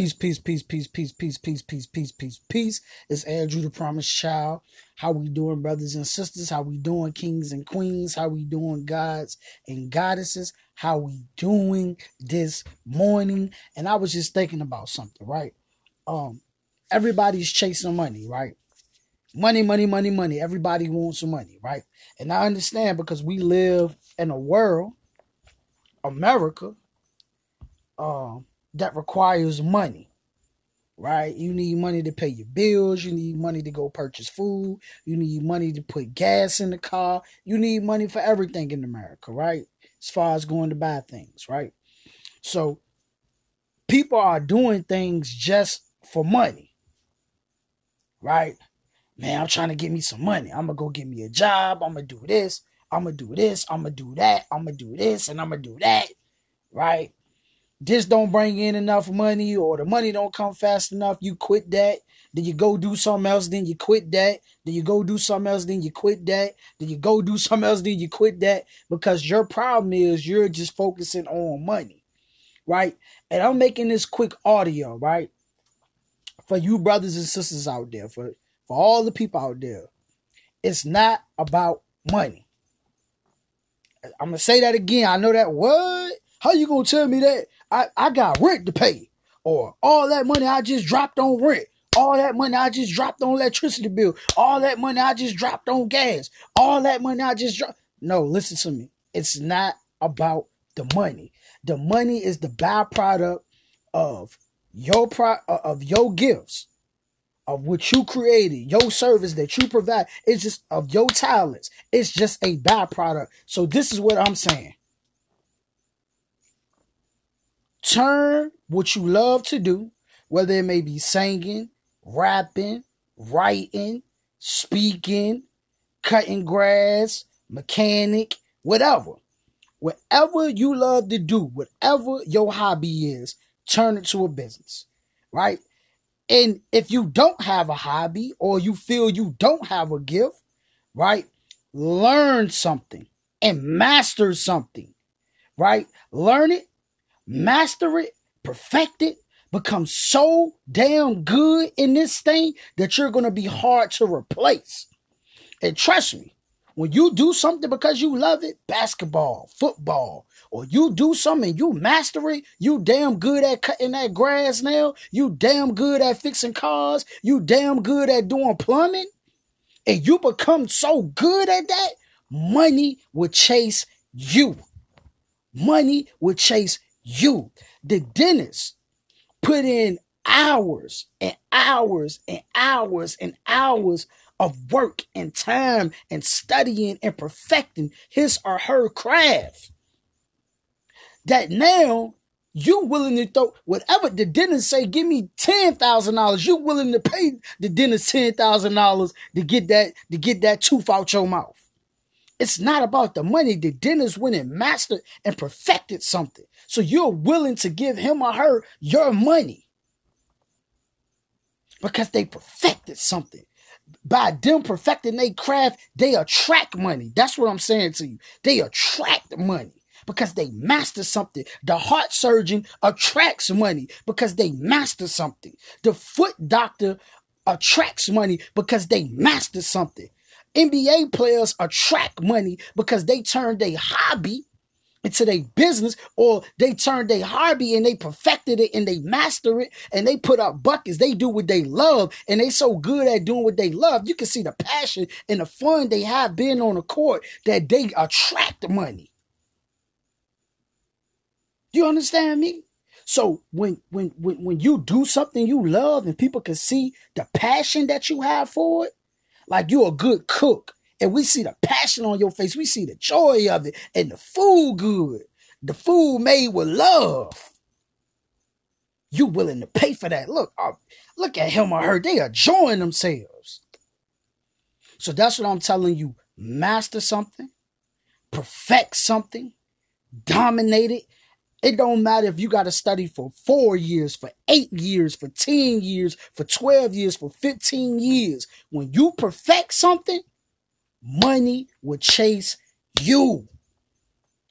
Peace, peace, peace, peace, peace, peace, peace, peace, peace, peace, peace. It's Andrew the Promised Child. How we doing, brothers and sisters? How we doing, kings and queens? How we doing, gods and goddesses? How we doing this morning? And I was just thinking about something, right? Um, everybody's chasing money, right? Money, money, money, money. Everybody wants some money, right? And I understand because we live in a world, America, um, that requires money, right? You need money to pay your bills. You need money to go purchase food. You need money to put gas in the car. You need money for everything in America, right? As far as going to buy things, right? So people are doing things just for money, right? Man, I'm trying to get me some money. I'm going to go get me a job. I'm going to do this. I'm going to do this. I'm going to do that. I'm going to do this and I'm going to do that, right? This don't bring in enough money or the money don't come fast enough, you quit that. Then you go do something else, then you quit that. Then you go do something else, then you quit that. Then you go do something else, then you quit that. Because your problem is you're just focusing on money. Right? And I'm making this quick audio, right? For you brothers and sisters out there, for, for all the people out there. It's not about money. I'm gonna say that again. I know that what? How you gonna tell me that? I, I got rent to pay. Or all that money I just dropped on rent. All that money I just dropped on electricity bill. All that money I just dropped on gas. All that money I just dropped. No, listen to me. It's not about the money. The money is the byproduct of your pro uh, of your gifts, of what you created, your service that you provide. It's just of your talents. It's just a byproduct. So this is what I'm saying. Turn what you love to do, whether it may be singing, rapping, writing, speaking, cutting grass, mechanic, whatever. Whatever you love to do, whatever your hobby is, turn it to a business, right? And if you don't have a hobby or you feel you don't have a gift, right? Learn something and master something, right? Learn it master it, perfect it, become so damn good in this thing that you're going to be hard to replace. And trust me, when you do something because you love it, basketball, football, or you do something you master it, you damn good at cutting that grass now, you damn good at fixing cars, you damn good at doing plumbing, and you become so good at that, money will chase you. Money will chase you. The dentist put in hours and hours and hours and hours of work and time and studying and perfecting his or her craft. That now you willing to throw whatever the dentist say, give me ten thousand dollars. You willing to pay the dentist ten thousand dollars to get that to get that tooth out your mouth. It's not about the money. The dentist went and mastered and perfected something. So you're willing to give him or her your money because they perfected something. By them perfecting their craft, they attract money. That's what I'm saying to you. They attract money because they master something. The heart surgeon attracts money because they master something. The foot doctor attracts money because they master something. NBA players attract money because they turn their hobby into their business or they turn their hobby and they perfected it and they master it and they put up buckets. They do what they love and they so good at doing what they love. You can see the passion and the fun they have being on the court that they attract the money. You understand me? So when when when when you do something you love and people can see the passion that you have for it, like you're a good cook. And we see the passion on your face. We see the joy of it and the food good. The food made with love. You willing to pay for that. Look, uh, look at him or her. They are enjoying themselves. So that's what I'm telling you. Master something, perfect something, dominate it, it don't matter if you got to study for four years, for eight years, for 10 years, for 12 years, for 15 years. When you perfect something, money will chase you.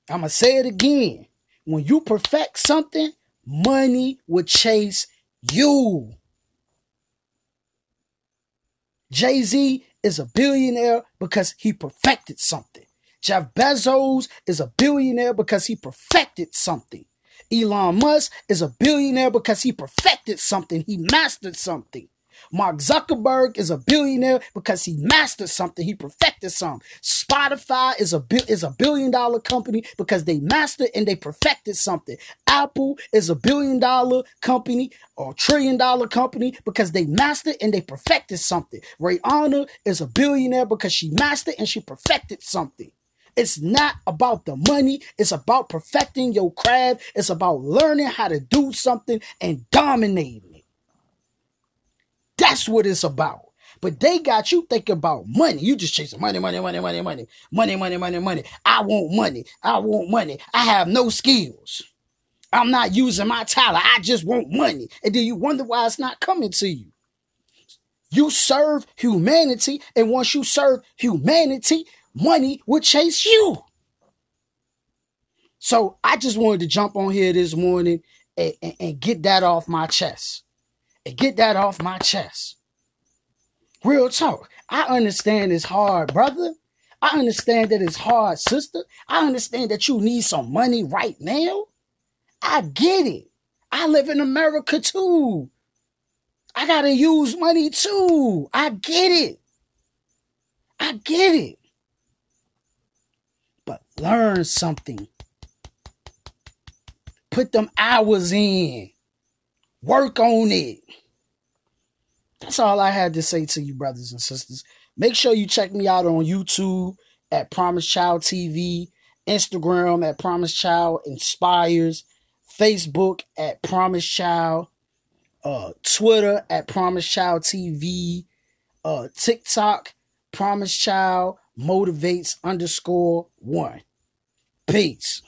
I'm going to say it again. When you perfect something, money will chase You. Jay Z is a billionaire because he perfected something. Jeff Bezos is a billionaire because he perfected something. Elon Musk is a billionaire because he perfected something. He mastered something. Mark Zuckerberg is a billionaire because he mastered something. He perfected something. Spotify is a is a billion dollar company because they mastered and they perfected something. Apple is a billion dollar company or trillion dollar company because they mastered and they perfected something. Rihanna is a billionaire because she mastered and she perfected something. It's not about the money. It's about perfecting your craft. It's about learning how to do something and dominating it. That's what it's about. But they got you thinking about money. You just chasing money, money, money, money, money, money, money, money, money. I want money. I want money. I have no skills. I'm not using my talent. I just want money. And then you wonder why it's not coming to you. You serve humanity. And once you serve humanity, money will chase you. So I just wanted to jump on here this morning and, and, and get that off my chest. And get that off my chest. Real talk. I understand it's hard, brother. I understand that it's hard, sister. I understand that you need some money right now. I get it. I live in America too. I gotta use money too. I get it. I get it learn something. Put them hours in. Work on it. That's all I had to say to you, brothers and sisters. Make sure you check me out on YouTube at Promise Child TV, Instagram at Promise Child Inspires, Facebook at Promise Child, uh, Twitter at Promise Child TV, uh, TikTok, Promise Child, motivates underscore one. Peace.